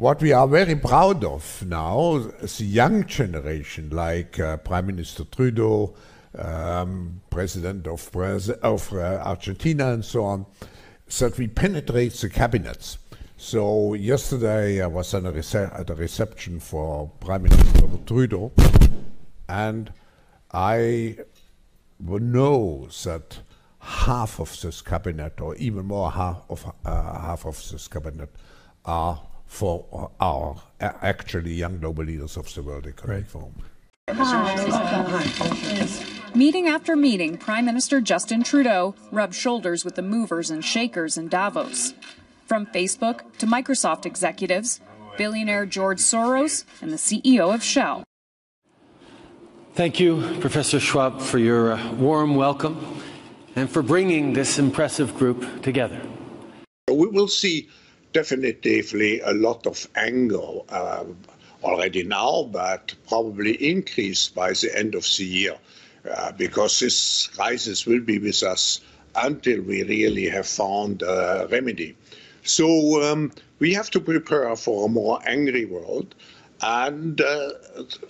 what we are very proud of now, the young generation, like uh, Prime Minister Trudeau, um, President of, of uh, Argentina, and so on, that we penetrate the cabinets. So yesterday I was at a, at a reception for Prime Minister Trudeau, and I know that half of this cabinet, or even more half of uh, half of this cabinet, are for our actually young global leaders of the World Economic Forum. Meeting after meeting, Prime Minister Justin Trudeau rubbed shoulders with the movers and shakers in Davos. From Facebook to Microsoft executives, billionaire George Soros, and the CEO of Shell. Thank you, Professor Schwab, for your uh, warm welcome and for bringing this impressive group together. We will see definitively a lot of anger uh, already now, but probably increased by the end of the year, uh, because this crisis will be with us until we really have found a remedy. So um, we have to prepare for a more angry world, and uh,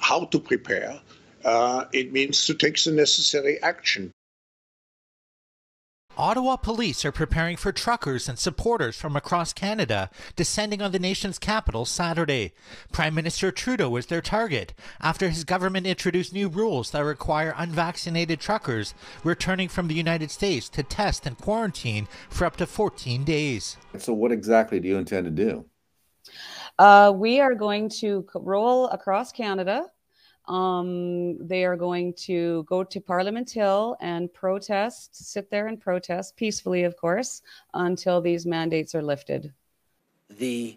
how to prepare. Uh, it means to take the necessary action. Ottawa police are preparing for truckers and supporters from across Canada descending on the nation's capital Saturday. Prime Minister Trudeau is their target after his government introduced new rules that require unvaccinated truckers returning from the United States to test and quarantine for up to 14 days. So, what exactly do you intend to do? Uh, we are going to roll across Canada um, they are going to go to Parliament Hill and protest, sit there and protest peacefully, of course, until these mandates are lifted. The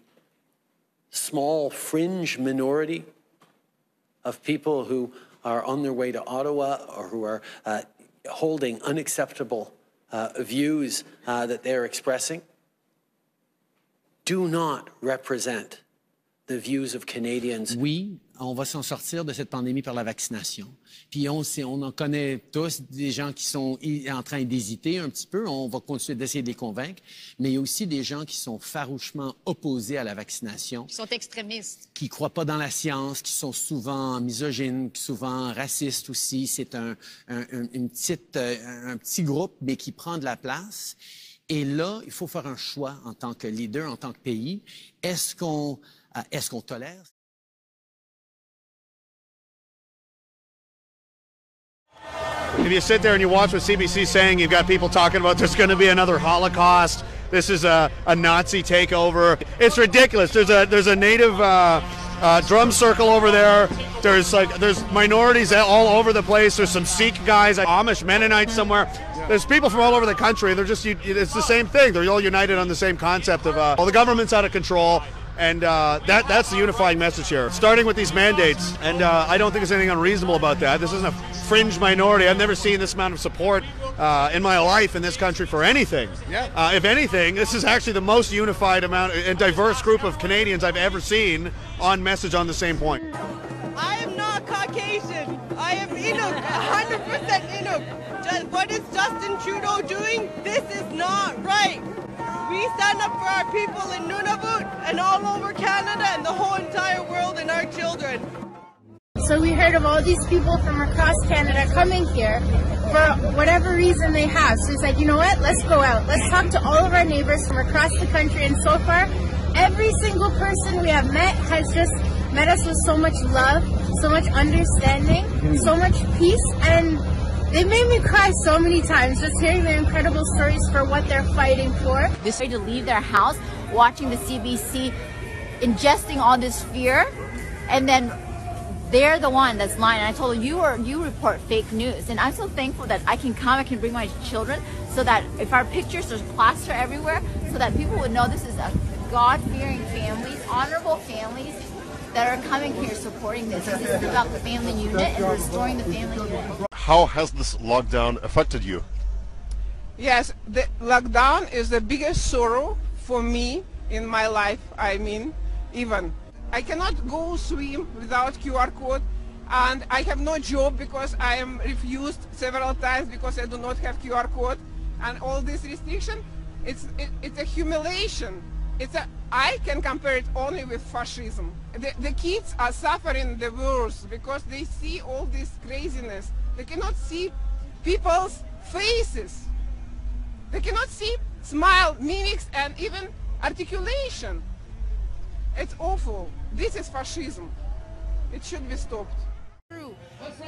small fringe minority of people who are on their way to Ottawa or who are uh, holding unacceptable uh, views uh, that they're expressing do not represent the views of Canadians. Oui, on va s'en sortir de cette pandémie par la vaccination. Puis on, on en connaît tous des gens qui sont en train d'hésiter un petit peu. On va continuer d'essayer de les convaincre. Mais il y a aussi des gens qui sont farouchement opposés à la vaccination. Qui sont extrémistes. Qui croient pas dans la science, qui sont souvent misogynes, souvent racistes aussi. C'est un, un, une petite, euh, un petit groupe, mais qui prend de la place. Et là, il faut faire un choix en tant que leader, en tant que pays. Est-ce qu'on euh, est-ce qu'on tolère if you sit there and you watch what CBC's saying, you've got people talking about there's going to be another Holocaust. This is a, a Nazi takeover. It's ridiculous. There's a there's a native uh, uh, drum circle over there. There's like there's minorities all over the place. There's some Sikh guys, Amish Mennonites somewhere. There's people from all over the country. They're just it's the same thing. They're all united on the same concept of uh, well, the government's out of control. And uh, that, that's the unifying message here. Starting with these mandates, and uh, I don't think there's anything unreasonable about that. This isn't a fringe minority. I've never seen this amount of support uh, in my life in this country for anything. Yeah. Uh, if anything, this is actually the most unified amount and diverse group of Canadians I've ever seen on message on the same point. I am not Caucasian. I am Inuk, 100% Inuk. What is Justin Trudeau doing? This is not right. We stand up for our people in Nunavut and all over Canada and the whole entire world and our children. So we heard of all these people from across Canada coming here for whatever reason they have. So we said, you know what, let's go out. Let's talk to all of our neighbors from across the country. And so far, every single person we have met has just met us with so much love, so much understanding, so much peace. And they made me cry so many times just hearing their incredible stories for what they're fighting for. This way to leave their house, watching the CBC, ingesting all this fear, and then they're the one that's lying. And I told them, you are you report fake news, and I'm so thankful that I can come, I can bring my children, so that if our pictures are plastered everywhere, so that people would know this is a God-fearing families, honorable families that are coming here supporting this. This is about the family unit and restoring the family unit. How has this lockdown affected you? Yes, the lockdown is the biggest sorrow for me in my life. I mean, even I cannot go swim without QR code and I have no job because I am refused several times because I do not have QR code and all this restriction, it's, it, it's a humiliation it's a, I can compare it only with fascism. The, the kids are suffering the worst because they see all this craziness. They cannot see people's faces. They cannot see smile, mimics, and even articulation. It's awful. This is fascism. It should be stopped.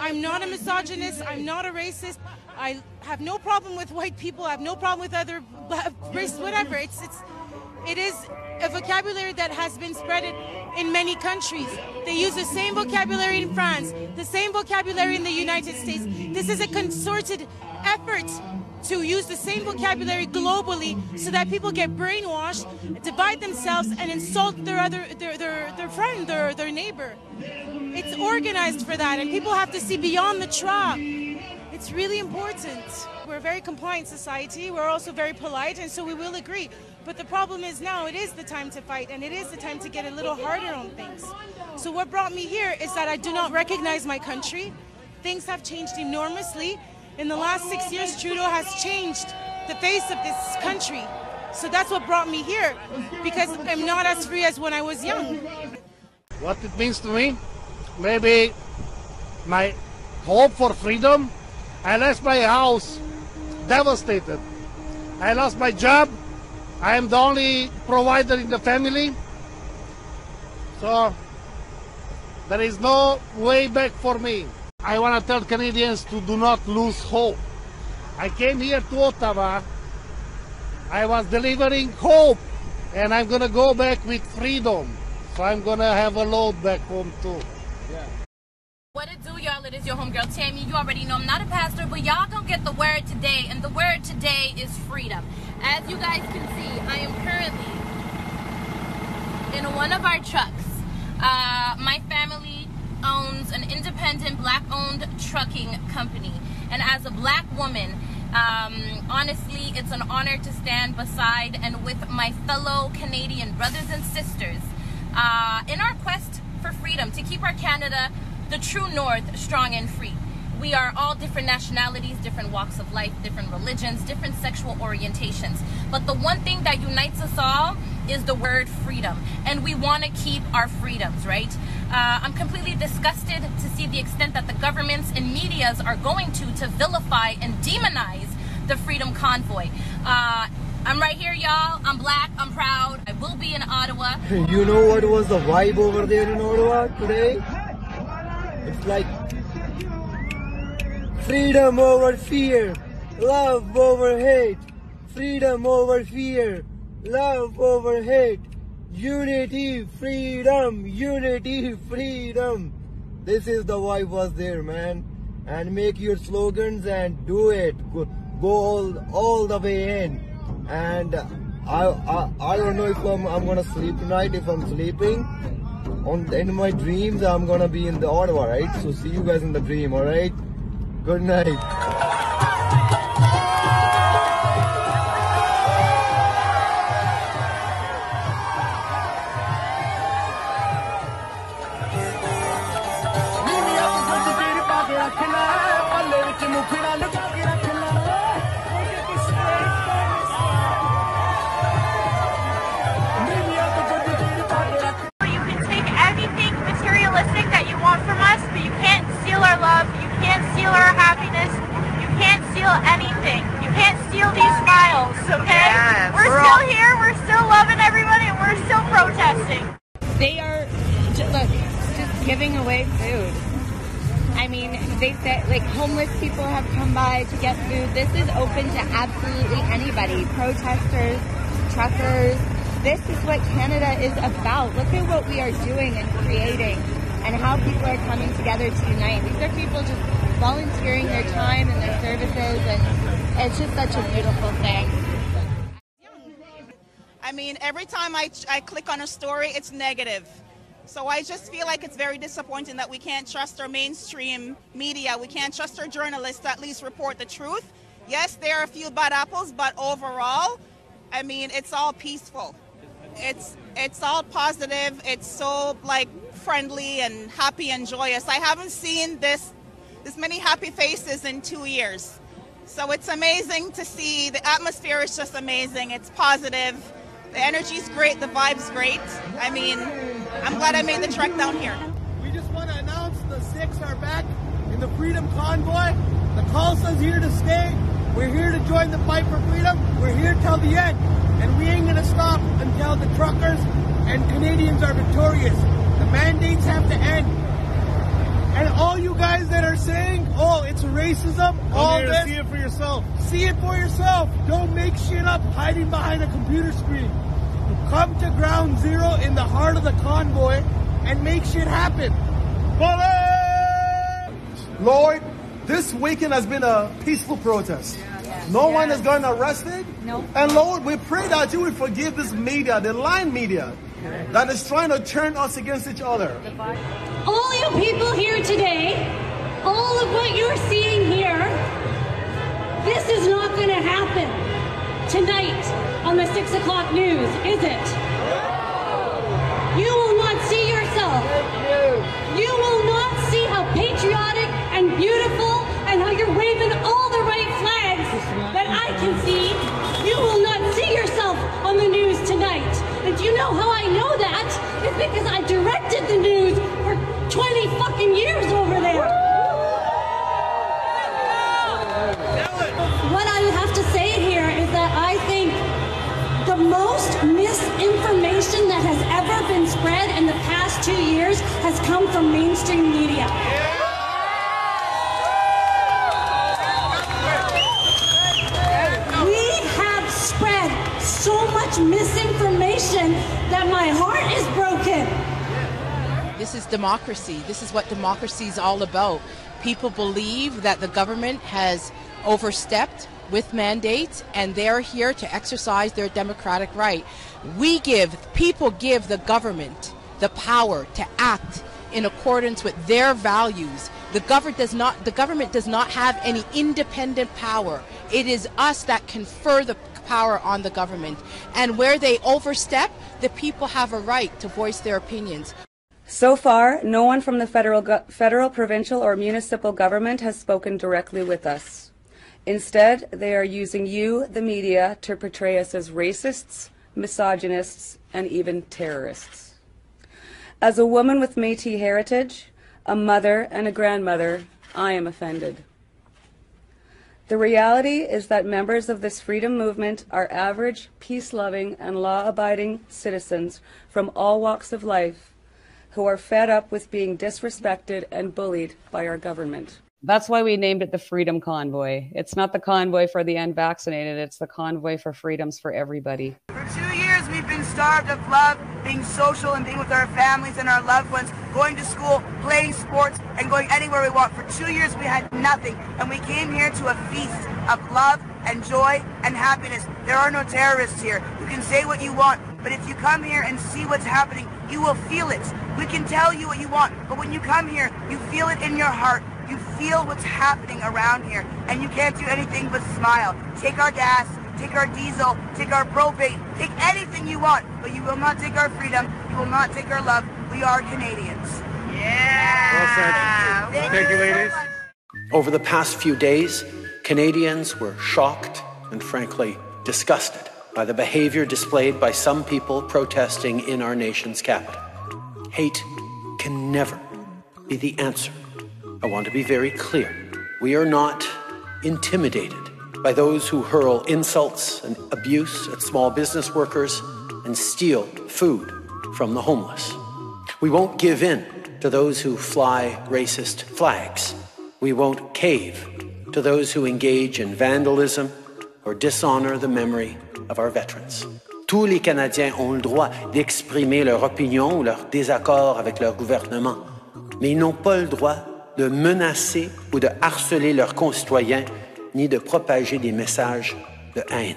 I'm not a misogynist. I'm not a racist. I have no problem with white people. I have no problem with other race, whatever. It's it's it is a vocabulary that has been spread in many countries. They use the same vocabulary in France, the same vocabulary in the United States. This is a concerted effort to use the same vocabulary globally so that people get brainwashed, divide themselves, and insult their other their their, their friend, their their neighbor. It's organized for that, and people have to see beyond the trap. It's really important. We're a very compliant society. We're also very polite, and so we will agree. But the problem is now it is the time to fight, and it is the time to get a little harder on things. So what brought me here is that I do not recognize my country. Things have changed enormously. In the last six years, Trudeau has changed the face of this country. So that's what brought me here, because I'm not as free as when I was young. What it means to me? Maybe my hope for freedom. I lost my house, devastated. I lost my job. I am the only provider in the family. So there is no way back for me. I want to tell Canadians to do not lose hope. I came here to Ottawa. I was delivering hope, and I'm going to go back with freedom. So I'm going to have a load back home too. Yeah. What it do, y'all? It is your homegirl Tammy. You already know I'm not a pastor, but y'all gonna get the word today, and the word today is freedom. As you guys can see, I am currently in one of our trucks. Uh, my family owns an independent black-owned trucking company, and as a black woman, um, honestly, it's an honor to stand beside and with my fellow Canadian brothers and sisters uh, in our quest for freedom to keep our Canada the true north strong and free. We are all different nationalities, different walks of life, different religions, different sexual orientations. But the one thing that unites us all is the word freedom. And we want to keep our freedoms, right? Uh, I'm completely disgusted to see the extent that the governments and medias are going to to vilify and demonize the Freedom Convoy. Uh, I'm right here, y'all. I'm black. I'm proud. I will be in Ottawa. You know what was the vibe over there in Ottawa today? It's like freedom over fear, love over hate, freedom over fear, love over hate, unity, freedom, unity, freedom. This is the vibe was there, man. And make your slogans and do it. Go, go all, all the way in. And I, I, I don't know if I'm, I'm gonna sleep tonight, if I'm sleeping on in my dreams I'm gonna be in the Ottawa, right? So see you guys in the dream, alright? Good night. Anything. You can't steal these smiles, okay? Yes, we're we're still all- here, we're still loving everybody, and we're still protesting. They are just, look, just giving away food. I mean, they said like homeless people have come by to get food. This is open to absolutely anybody. Protesters, truckers. This is what Canada is about. Look at what we are doing and creating and how people are coming together to unite. These are people just volunteering their time and their services and it's just such a beautiful thing. I mean, every time I, I click on a story, it's negative. So I just feel like it's very disappointing that we can't trust our mainstream media. We can't trust our journalists to at least report the truth. Yes, there are a few bad apples, but overall, I mean, it's all peaceful. It's it's all positive. It's so like friendly and happy and joyous. I haven't seen this this many happy faces in two years. So it's amazing to see. The atmosphere is just amazing. It's positive. The energy's great, the vibe's great. I mean, I'm glad I made the trek down here. We just want to announce the Sikhs are back in the Freedom Convoy. The Khalsa's here to stay. We're here to join the fight for freedom. We're here till the end. And we ain't going to stop until the truckers and Canadians are victorious. The mandates have to end. And all you guys that are saying, oh, it's racism, all here to this. see it for yourself. See it for yourself. Don't make shit up hiding behind a computer screen. Come to ground zero in the heart of the convoy and make shit happen. Lord, this weekend has been a peaceful protest. No one has gotten arrested. No. And Lord, we pray that you will forgive this media, the lying media, that is trying to turn us against each other. All you people here today, all of what you're seeing here, this is not going to happen tonight on the 6 o'clock news, is it? You will not see yourself. You will not see how patriotic and beautiful and how you're waving all the right flags that I can see. You will not see yourself on the news tonight. And you know how I know that? It's because I directed the news for 20 fucking years over there. What I have to say here is that I think the most misinformation that has ever been spread in the past two years has come from mainstream media. Much misinformation that my heart is broken. This is democracy. This is what democracy is all about. People believe that the government has overstepped with mandates and they're here to exercise their democratic right. We give, people give the government the power to act in accordance with their values. The government does not the government does not have any independent power. It is us that confer the power on the government. And where they overstep, the people have a right to voice their opinions. So far, no one from the federal, federal, provincial, or municipal government has spoken directly with us. Instead, they are using you, the media, to portray us as racists, misogynists, and even terrorists. As a woman with Metis heritage, a mother, and a grandmother, I am offended. The reality is that members of this freedom movement are average, peace loving, and law abiding citizens from all walks of life who are fed up with being disrespected and bullied by our government. That's why we named it the Freedom Convoy. It's not the convoy for the unvaccinated, it's the convoy for freedoms for everybody. For two years, we've been starved of love, being social and being with our families and our loved ones, going to school, playing sports, and going anywhere we want. For two years, we had nothing, and we came here to a feast of love and joy and happiness. There are no terrorists here. You can say what you want, but if you come here and see what's happening, you will feel it. We can tell you what you want, but when you come here, you feel it in your heart. You feel what's happening around here, and you can't do anything but smile. Take our gas, take our diesel, take our propane, take anything you want, but you will not take our freedom, you will not take our love. We are Canadians. Yeah! Well said. Thank you, ladies. Over the past few days, Canadians were shocked and frankly disgusted by the behavior displayed by some people protesting in our nation's capital. Hate can never be the answer. I want to be very clear. We are not intimidated by those who hurl insults and abuse at small business workers and steal food from the homeless. We won't give in to those who fly racist flags. We won't cave to those who engage in vandalism or dishonor the memory of our veterans. Tous les Canadiens ont le droit d'exprimer leur opinion ou leur désaccord avec leur gouvernement, mais ils n'ont pas le droit de menacer ou de harceler leurs concitoyens ni de propager des messages de haine.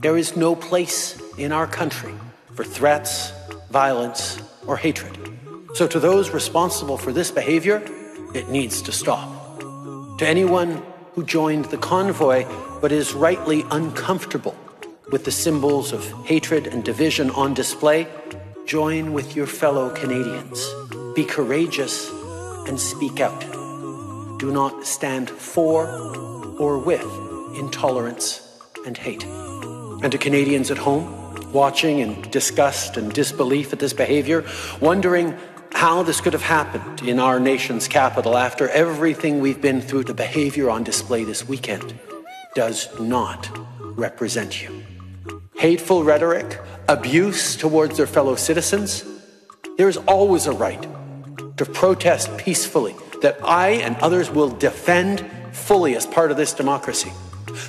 There is no place in our country for threats, violence, or hatred. So, to those responsible for this behavior, it needs to stop. To anyone who joined the convoy but is rightly uncomfortable with the symbols of hatred and division on display, join with your fellow Canadians. Be courageous and speak out. Do not stand for or with intolerance and hate. And to Canadians at home, watching in disgust and disbelief at this behavior, wondering how this could have happened in our nation's capital after everything we've been through, the behavior on display this weekend does not represent you. Hateful rhetoric, abuse towards their fellow citizens, there is always a right to protest peacefully that I and others will defend fully as part of this democracy.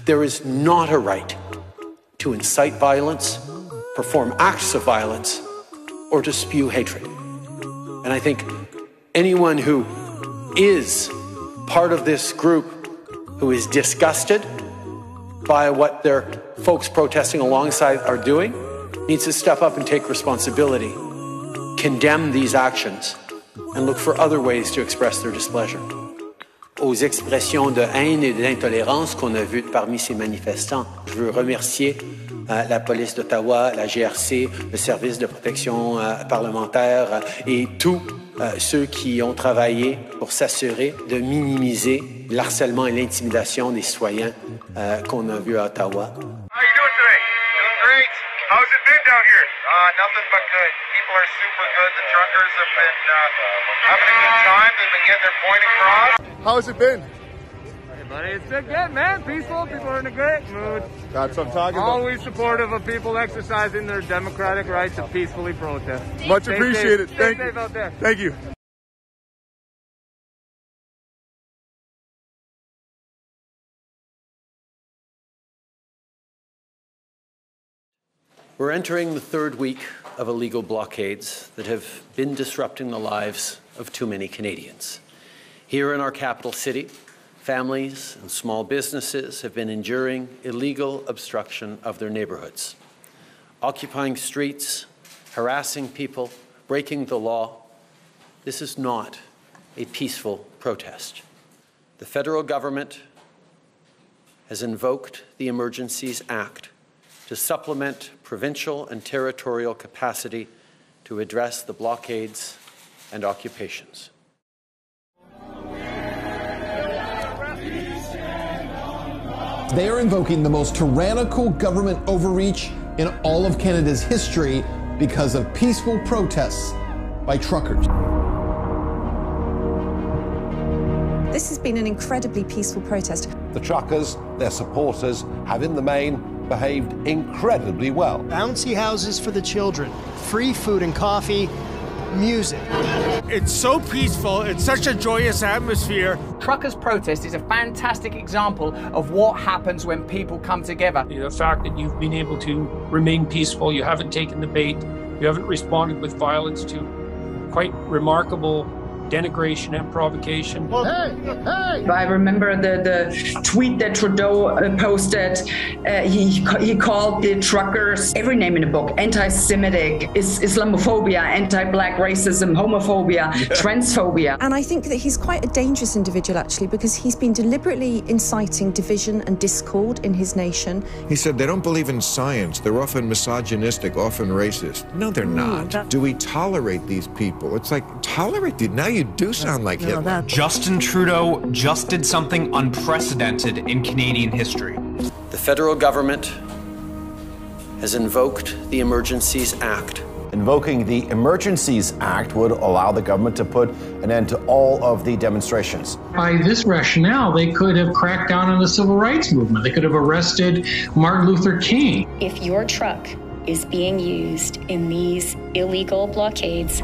There is not a right to incite violence, perform acts of violence, or to spew hatred. And I think anyone who is part of this group who is disgusted by what their folks protesting alongside are doing needs to step up and take responsibility, condemn these actions, and look for other ways to express their displeasure. aux expressions de haine et d'intolérance qu'on a vues parmi ces manifestants. Je veux remercier euh, la police d'Ottawa, la GRC, le service de protection euh, parlementaire euh, et tous euh, ceux qui ont travaillé pour s'assurer de minimiser l'harcèlement et l'intimidation des citoyens euh, qu'on a vus à Ottawa. Having a good time. They've been getting their point across. How's it been? Hey, buddy, it's been good, man. Peaceful. People are in a great mood. That's what I'm talking about. Always supportive of people exercising their democratic right to peacefully protest. Much Stay appreciated. safe. Thank Stay you. safe out there. Thank you. We're entering the third week of illegal blockades that have been disrupting the lives of too many Canadians. Here in our capital city, families and small businesses have been enduring illegal obstruction of their neighborhoods, occupying streets, harassing people, breaking the law. This is not a peaceful protest. The federal government has invoked the Emergencies Act to supplement provincial and territorial capacity to address the blockades and occupations. They are invoking the most tyrannical government overreach in all of Canada's history because of peaceful protests by truckers. This has been an incredibly peaceful protest. The truckers, their supporters, have in the main behaved incredibly well. Bouncy houses for the children, free food and coffee, music. It's so peaceful, it's such a joyous atmosphere. Truckers' protest is a fantastic example of what happens when people come together. The fact that you've been able to remain peaceful, you haven't taken the bait, you haven't responded with violence to quite remarkable denigration and provocation. I remember the, the tweet that Trudeau uh, posted. Uh, he, he called the truckers every name in the book anti Semitic, is, Islamophobia, anti black racism, homophobia, transphobia. And I think that he's quite a dangerous individual, actually, because he's been deliberately inciting division and discord in his nation. He said they don't believe in science. They're often misogynistic, often racist. No, they're not. Do we tolerate these people? It's like, tolerate these. Now you do sound like Hitler. Justin Trudeau just did something unprecedented in Canadian history. The federal government has invoked the Emergencies Act. Invoking the Emergencies Act would allow the government to put an end to all of the demonstrations. By this rationale, they could have cracked down on the civil rights movement. They could have arrested Martin Luther King. If your truck is being used in these illegal blockades,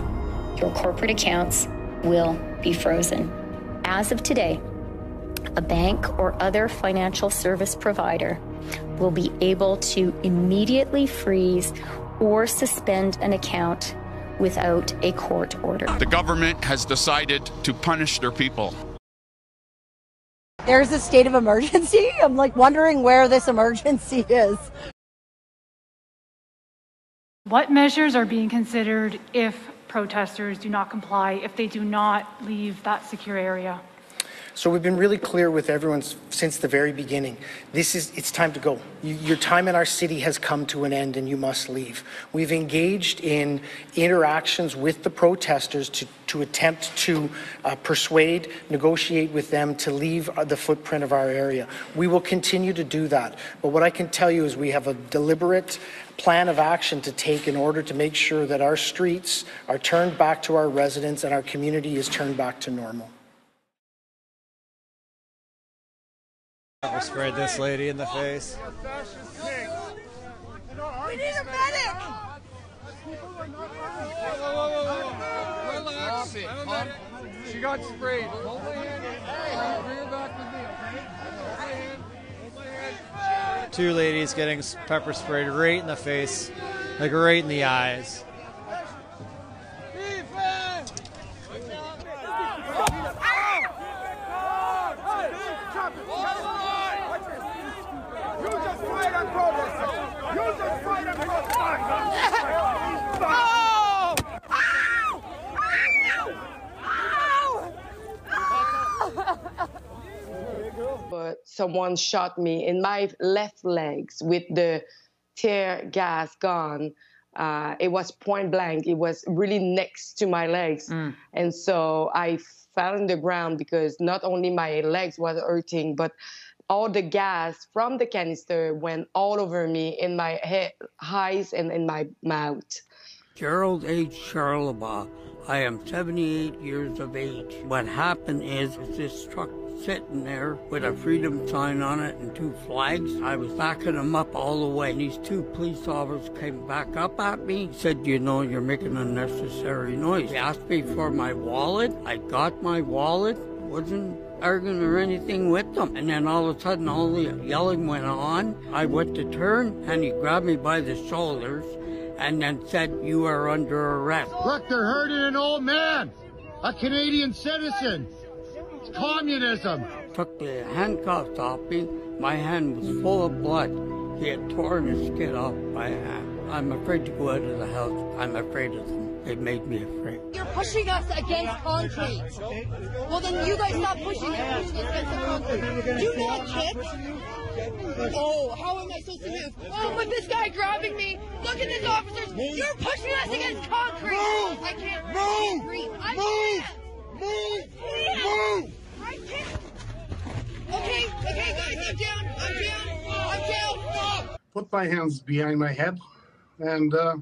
your corporate accounts will be frozen. As of today, a bank or other financial service provider will be able to immediately freeze or suspend an account without a court order. The government has decided to punish their people. There's a state of emergency. I'm like wondering where this emergency is. What measures are being considered if protesters do not comply, if they do not leave that secure area? So we've been really clear with everyone since the very beginning. This is, it's time to go. You, your time in our city has come to an end and you must leave. We've engaged in interactions with the protesters to, to attempt to uh, persuade, negotiate with them to leave uh, the footprint of our area. We will continue to do that. But what I can tell you is we have a deliberate plan of action to take in order to make sure that our streets are turned back to our residents and our community is turned back to normal. I sprayed this lady in the face. We need a medic! Relax. She got sprayed. Hold my hand. Bring her back with me, okay? Hold my hand. Hold my hand. Two ladies getting pepper sprayed right in the face, like right in the eyes. Someone shot me in my left legs with the tear gas gun. Uh, it was point blank. It was really next to my legs, and so I fell on the ground because not only my legs was hurting, but all the gas from the canister went all over me in my head, eyes and in my mouth. Gerald H. Charlebois. I am 78 years of age. What happened is, is this truck sitting there with a freedom sign on it and two flags. I was backing them up all the way. And these two police officers came back up at me, said, you know, you're making unnecessary noise. They asked me for my wallet. I got my wallet. Wasn't arguing or anything with them. And then all of a sudden, all the yelling went on. I went to turn, and he grabbed me by the shoulders and then said, you are under arrest. Look, they're hurting an old man, a Canadian citizen. It's communism. Took the handcuffs off me. My hand was full of blood. He had torn the skin off my hand. I'm afraid to go out of the house. I'm afraid of them. They made me afraid. You're pushing us against concrete. Well, then you guys stop pushing. Us against the concrete. Do you not kick? Oh, how am I supposed to move? Oh, but this guy grabbing me. Look at this officers. You're pushing us against concrete. Move! I can't. Move! I can't breathe. I Move! can't. Move! Move! I can't. Okay, okay, guys, I'm down. I'm down. I'm down. Put my hands behind my head and uh,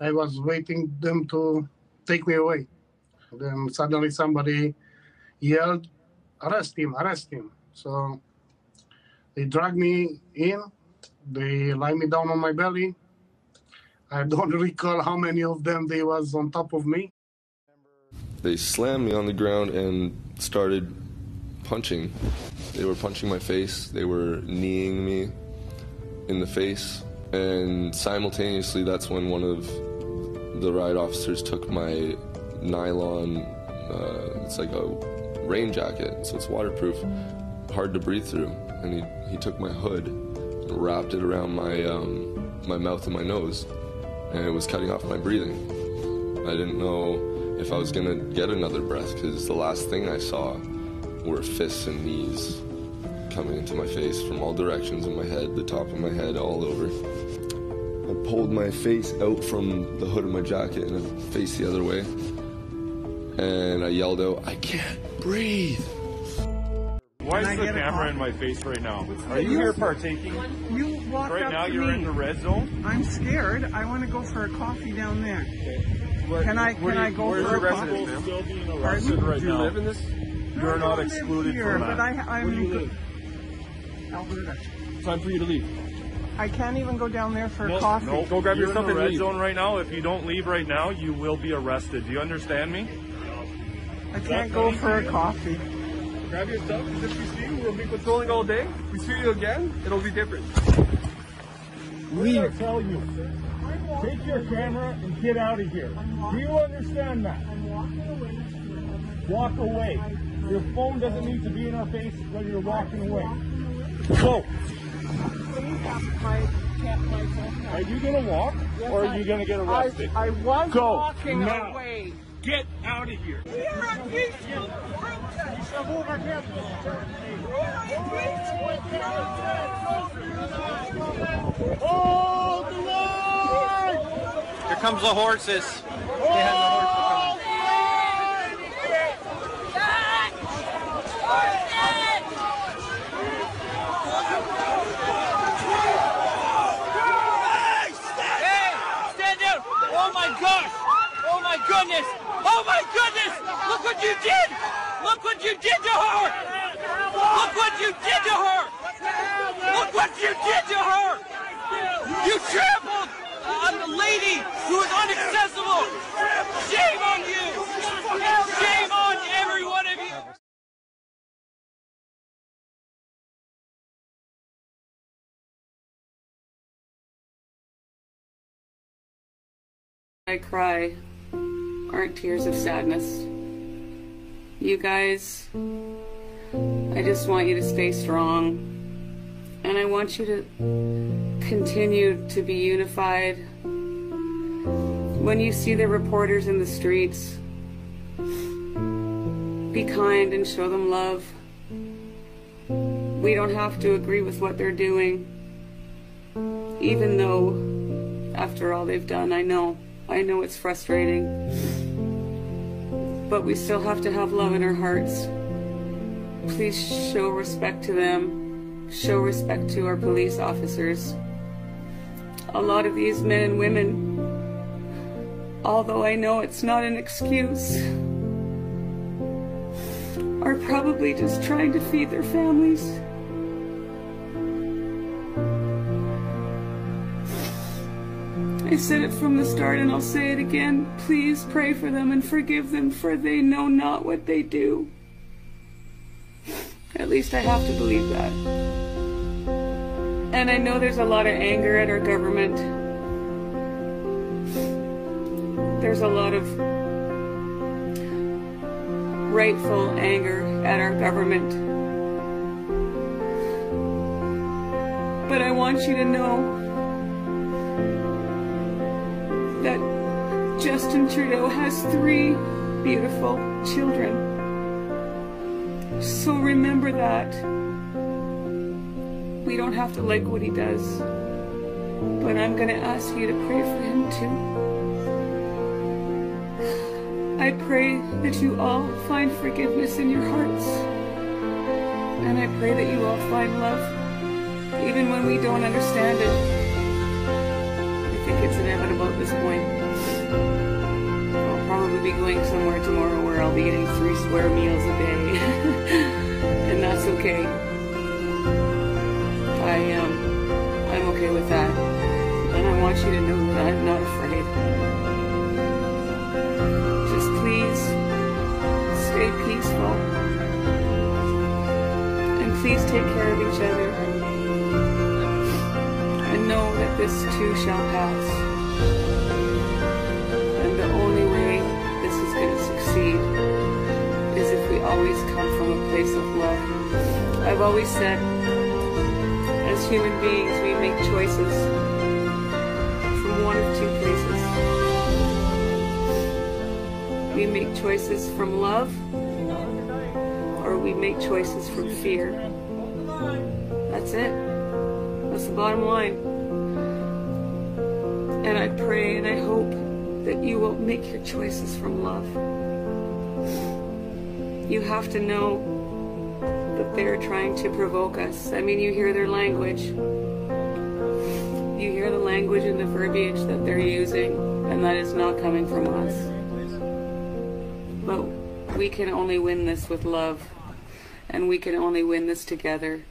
I was waiting them to take me away. Then suddenly somebody yelled, arrest him, arrest him. So they dragged me in, they lie me down on my belly. I don't recall how many of them they was on top of me. They slammed me on the ground and started punching. They were punching my face, they were kneeing me in the face, and simultaneously, that's when one of the riot officers took my nylon, uh, it's like a rain jacket, so it's waterproof, hard to breathe through, and he, he took my hood and wrapped it around my, um, my mouth and my nose, and it was cutting off my breathing. I didn't know if I was gonna get another breath because the last thing I saw were fists and knees coming into my face from all directions in my head, the top of my head, all over. I pulled my face out from the hood of my jacket and I faced the other way. And I yelled out, I can't breathe. Why is the camera in my face right now? Are You- you here partaking? You walked Right up now to you're me. in the red zone? I'm scared. I want to go for a coffee down there. Can I can do I go where's for a your coffee? residence, ma'am? Still being Pardon? arrested right Do you now. live in this? No, You're not excluded here, from but. I, I'm Where do you live? Alberta. Time for you to leave. I can't even go down there for No, coffee. no, go grab yourself in the red zone right now. If you don't leave right now, you will be arrested. Do you understand me? I can't go for a coffee. Grab your stuff. Because if we see you, we'll be patrolling all day. We see you again, it'll be different. Leave. I tell you, take your camera and get out of here. Do you understand that? Walk away. Your phone doesn't need to be in our face when you're walking away. Go. Are you gonna walk or are you gonna get arrested? I, I was Go walking now. away. Get out of here. We are a peaceful protest. Hold the line! Here comes the horses. They the horses coming. Hey, stand down! Oh my gosh! Oh my goodness! Oh my goodness! Look what you did! Look what you did to her! Look what you did to her! Look what you did to her! You trampled on the lady who is inaccessible! Shame on you! Shame on every one of you! I cry aren't tears of sadness. You guys, I just want you to stay strong. And I want you to continue to be unified. When you see the reporters in the streets, be kind and show them love. We don't have to agree with what they're doing, even though, after all they've done, I know. I know it's frustrating. But we still have to have love in our hearts. Please show respect to them. Show respect to our police officers. A lot of these men and women, although I know it's not an excuse, are probably just trying to feed their families. I said it from the start and I'll say it again. Please pray for them and forgive them, for they know not what they do. At least I have to believe that. And I know there's a lot of anger at our government. There's a lot of rightful anger at our government. But I want you to know Justin Trudeau has three beautiful children. So remember that. We don't have to like what he does, but I'm going to ask you to pray for him too. I pray that you all find forgiveness in your hearts. And I pray that you all find love, even when we don't understand it. I think it's inevitable at this point. I'll probably be going somewhere tomorrow where I'll be getting three square meals a day. and that's okay. I am, um, I'm okay with that. And I want you to know that I'm not afraid. Just please stay peaceful. And please take care of each other. And know that this too shall pass. Always come from a place of love. I've always said, as human beings, we make choices from one of two places. We make choices from love, or we make choices from fear. That's it. That's the bottom line. And I pray and I hope that you will make your choices from love. You have to know that they're trying to provoke us. I mean, you hear their language. You hear the language and the verbiage that they're using, and that is not coming from us. But we can only win this with love, and we can only win this together.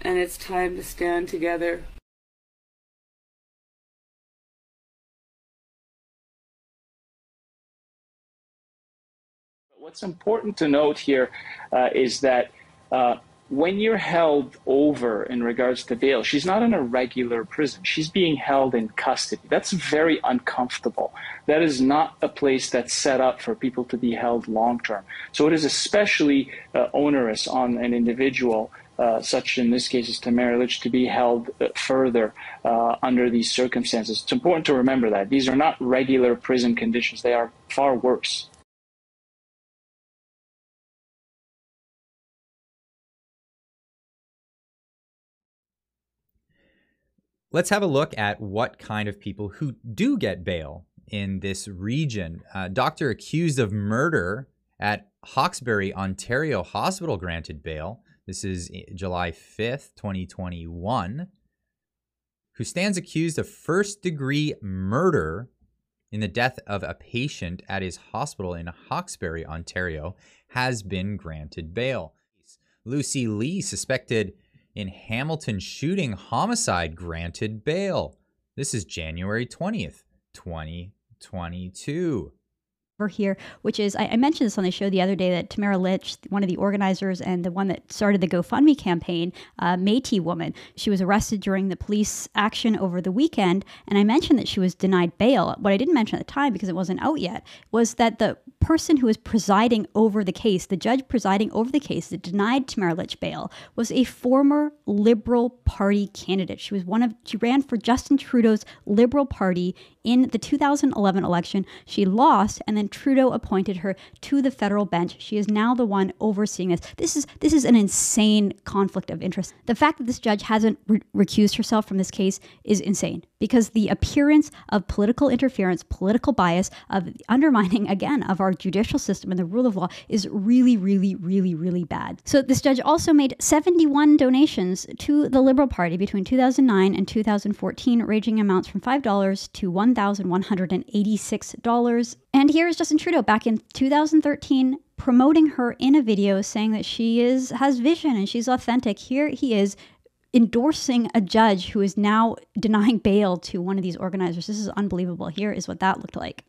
And it's time to stand together. What's important to note here uh, is that uh, when you're held over in regards to bail, she's not in a regular prison. She's being held in custody. That's very uncomfortable. That is not a place that's set up for people to be held long term. So it is especially uh, onerous on an individual uh, such in this case as Tamara to be held uh, further uh, under these circumstances. It's important to remember that these are not regular prison conditions; they are far worse. Let's have a look at what kind of people who do get bail in this region. Uh, doctor accused of murder at Hawkesbury, Ontario hospital granted bail. This is July 5th, 2021. Who stands accused of first degree murder in the death of a patient at his hospital in Hawkesbury, Ontario, has been granted bail. Lucy Lee, suspected in Hamilton shooting homicide granted bail. This is January 20th, 2022 over here, which is I, I, mentioned this on the show the other day that Tamara Lich, one of the organizers and the one that started the GoFundMe campaign, uh, Métis woman, she was arrested during the police action over the weekend, and I mentioned that she was denied bail. What I didn't mention at the time because it wasn't out yet was that the person who was presiding over the case, the judge presiding over the case that denied Tamara Lich bail, was a former Liberal Party candidate. She was one of she ran for Justin Trudeau's Liberal Party in the 2011 election. She lost, and then Trudeau appointed her to the federal bench. She is now the one overseeing this. This is this is an insane conflict of interest. The fact that this judge hasn't re- recused herself from this case is insane because the appearance of political interference, political bias, of undermining again of our judicial system and the rule of law is really, really, really, really bad. So this judge also made 71 donations to the Liberal Party between 2009 and 2014, ranging amounts from $5 to $1,186. And here is Justin Trudeau back in 2013 promoting her in a video saying that she is has vision and she's authentic. Here he is endorsing a judge who is now denying bail to one of these organizers. This is unbelievable. Here is what that looked like.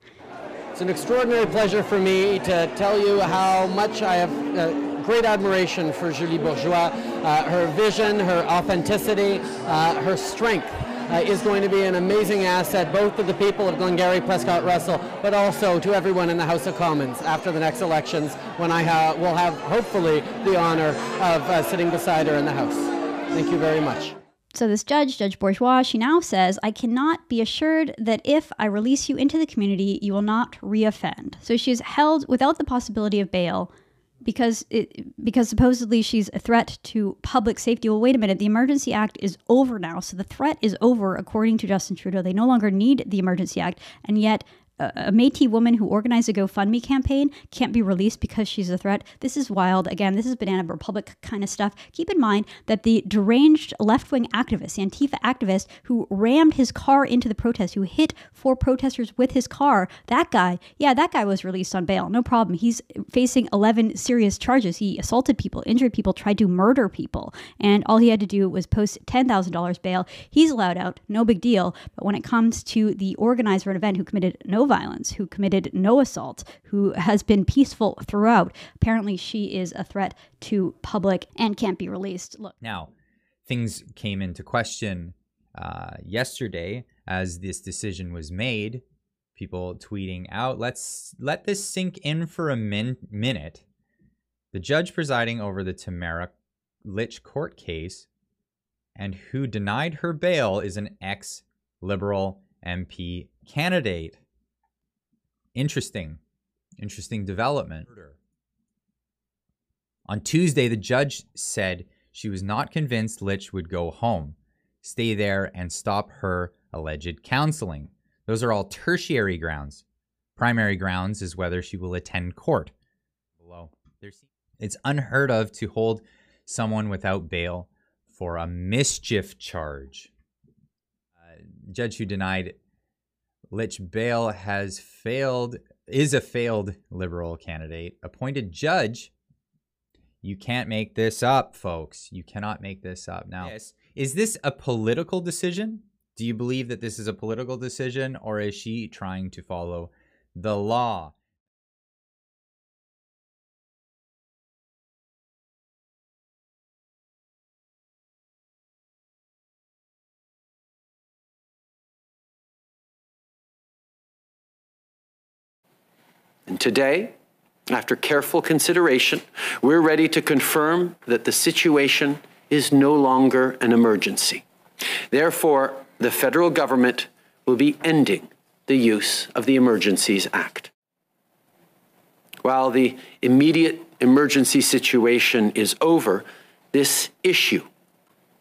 It's an extraordinary pleasure for me to tell you how much I have uh, great admiration for Julie Bourgeois. Uh, her vision, her authenticity, uh, her strength. Uh, is going to be an amazing asset both to the people of Glengarry, Prescott, Russell, but also to everyone in the House of Commons after the next elections when I ha- will have hopefully the honor of uh, sitting beside her in the House. Thank you very much. So, this judge, Judge Bourgeois, she now says, I cannot be assured that if I release you into the community, you will not reoffend. So, she is held without the possibility of bail because it, because supposedly she's a threat to public safety. Well, wait a minute. The Emergency Act is over now. So, the threat is over, according to Justin Trudeau. They no longer need the Emergency Act. And yet, a Métis woman who organized a GoFundMe campaign can't be released because she's a threat. This is wild. Again, this is Banana Republic kind of stuff. Keep in mind that the deranged left wing activist, the Antifa activist who rammed his car into the protest, who hit four protesters with his car, that guy, yeah, that guy was released on bail. No problem. He's facing 11 serious charges. He assaulted people, injured people, tried to murder people. And all he had to do was post $10,000 bail. He's allowed out. No big deal. But when it comes to the organizer of an event who committed no violence, who committed no assault, who has been peaceful throughout. Apparently, she is a threat to public and can't be released. Look. Now, things came into question uh, yesterday as this decision was made. People tweeting out, let's let this sink in for a min- minute. The judge presiding over the Tamara Lich court case and who denied her bail is an ex liberal MP candidate. Interesting. Interesting development. On Tuesday, the judge said she was not convinced Lich would go home, stay there, and stop her alleged counseling. Those are all tertiary grounds. Primary grounds is whether she will attend court. Below. It's unheard of to hold someone without bail for a mischief charge. Uh, judge who denied Lich Bail has failed, is a failed liberal candidate. Appointed judge. You can't make this up, folks. You cannot make this up. Now, yes. is this a political decision? Do you believe that this is a political decision, or is she trying to follow the law? And today, after careful consideration, we're ready to confirm that the situation is no longer an emergency. Therefore, the federal government will be ending the use of the Emergencies Act. While the immediate emergency situation is over, this issue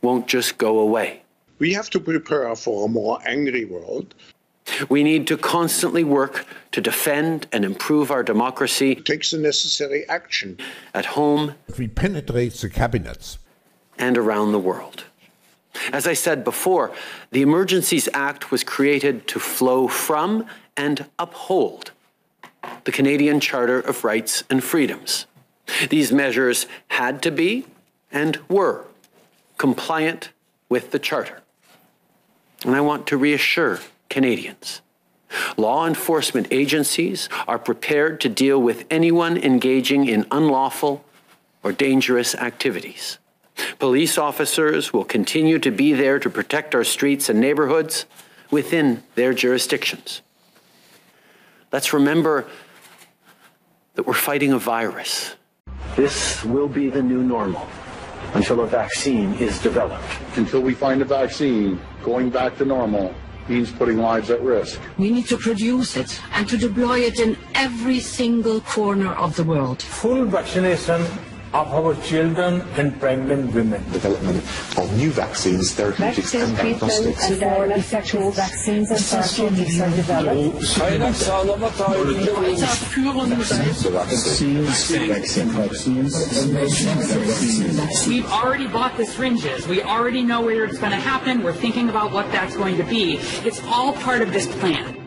won't just go away. We have to prepare for a more angry world. We need to constantly work to defend and improve our democracy. Takes the necessary action. At home. We penetrate the cabinets. And around the world. As I said before, the Emergencies Act was created to flow from and uphold the Canadian Charter of Rights and Freedoms. These measures had to be and were compliant with the Charter. And I want to reassure Canadians. Law enforcement agencies are prepared to deal with anyone engaging in unlawful or dangerous activities. Police officers will continue to be there to protect our streets and neighborhoods within their jurisdictions. Let's remember that we're fighting a virus. This will be the new normal until a vaccine is developed. Until we find a vaccine, going back to normal means putting lives at risk. We need to produce it and to deploy it in every single corner of the world. Full vaccination of our children and pregnant women. Development of new vaccines, therapeutics Vaccine and diagnostics. and for infectious vaccines and therapeutics are developed. We've already bought the syringes. We already know where it's going to happen. We're thinking about what that's going to be. It's all part of this plan.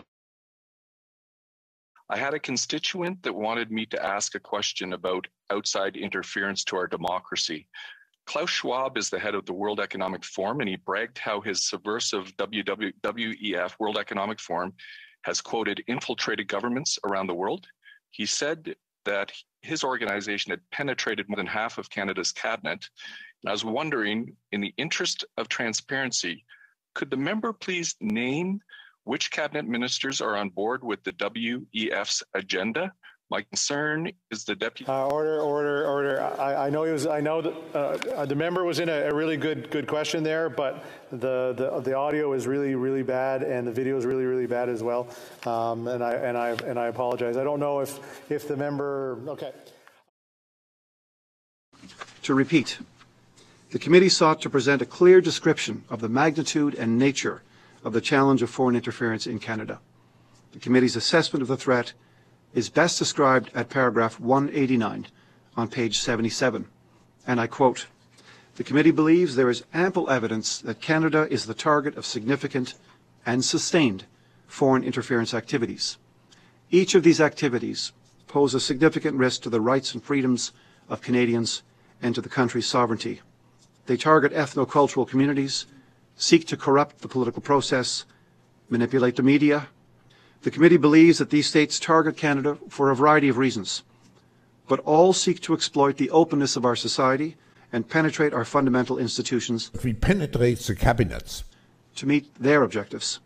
I had a constituent that wanted me to ask a question about outside interference to our democracy. Klaus Schwab is the head of the World Economic Forum, and he bragged how his subversive WWF, World Economic Forum, has quoted infiltrated governments around the world. He said that his organization had penetrated more than half of Canada's cabinet. And I was wondering, in the interest of transparency, could the member please name which cabinet ministers are on board with the WEF's agenda? My concern is the deputy. Uh, order, order, order. I, I, know he was. I know that uh, the member was in a, a, really good, good question there, but the, the the audio is really, really bad, and the video is really, really bad as well. Um, and I and I and I apologize. I don't know if if the member. Okay. To repeat, the committee sought to present a clear description of the magnitude and nature of the challenge of foreign interference in Canada. The committee's assessment of the threat is best described at paragraph 189 on page 77, and I quote, the committee believes there is ample evidence that Canada is the target of significant and sustained foreign interference activities. Each of these activities pose a significant risk to the rights and freedoms of Canadians and to the country's sovereignty. They target ethno-cultural communities, seek to corrupt the political process, manipulate the media. The committee believes that these states target Canada for a variety of reasons, but all seek to exploit the openness of our society and penetrate our fundamental institutions. If We penetrate the cabinets. To meet their objectives.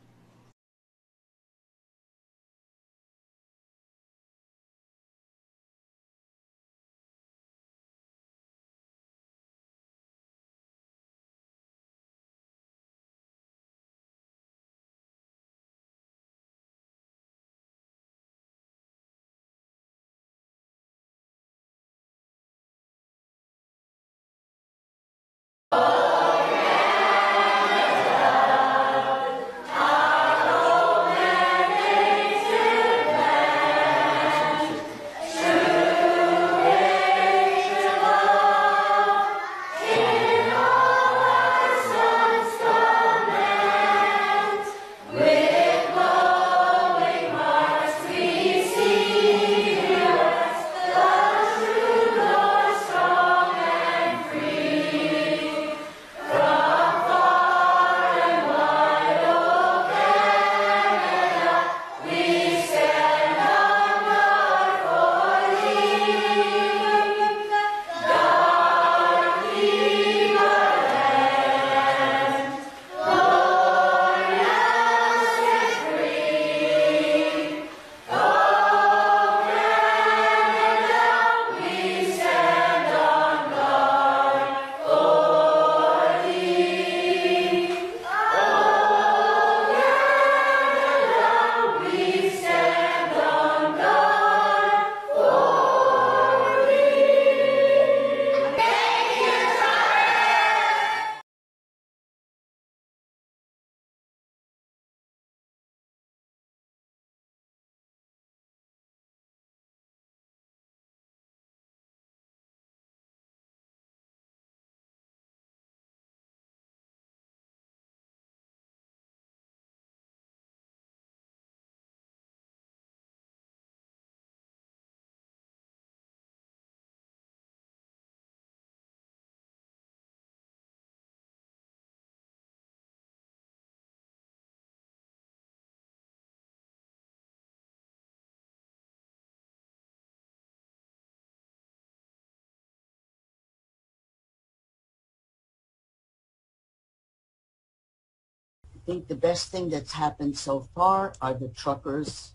Think the best thing that's happened so far are the truckers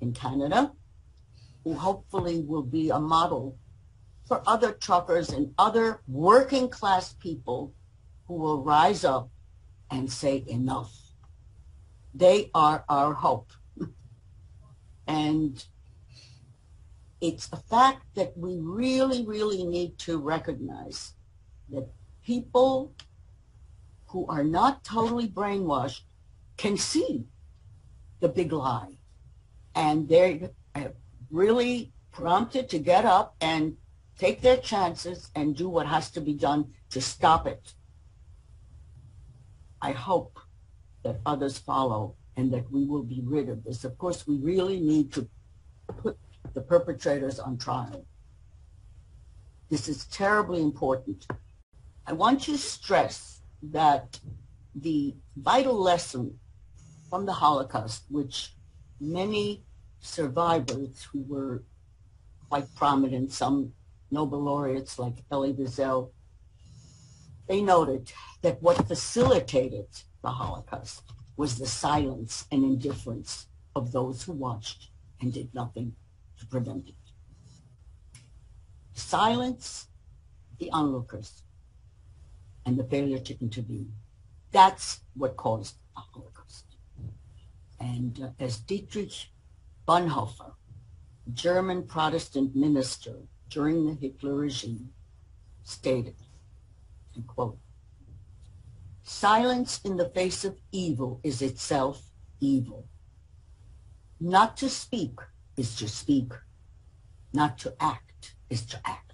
in Canada, who hopefully will be a model for other truckers and other working class people who will rise up and say enough. They are our hope. and it's a fact that we really, really need to recognize that people who are not totally brainwashed can see the big lie. And they're really prompted to get up and take their chances and do what has to be done to stop it. I hope that others follow and that we will be rid of this. Of course, we really need to put the perpetrators on trial. This is terribly important. I want to stress that the vital lesson from the Holocaust, which many survivors who were quite prominent, some Nobel laureates like Elie Wiesel, they noted that what facilitated the Holocaust was the silence and indifference of those who watched and did nothing to prevent it. Silence the onlookers and the failure to intervene. That's what caused the Holocaust. And uh, as Dietrich Bonhoeffer, German Protestant minister during the Hitler regime, stated, and quote, silence in the face of evil is itself evil. Not to speak is to speak. Not to act is to act.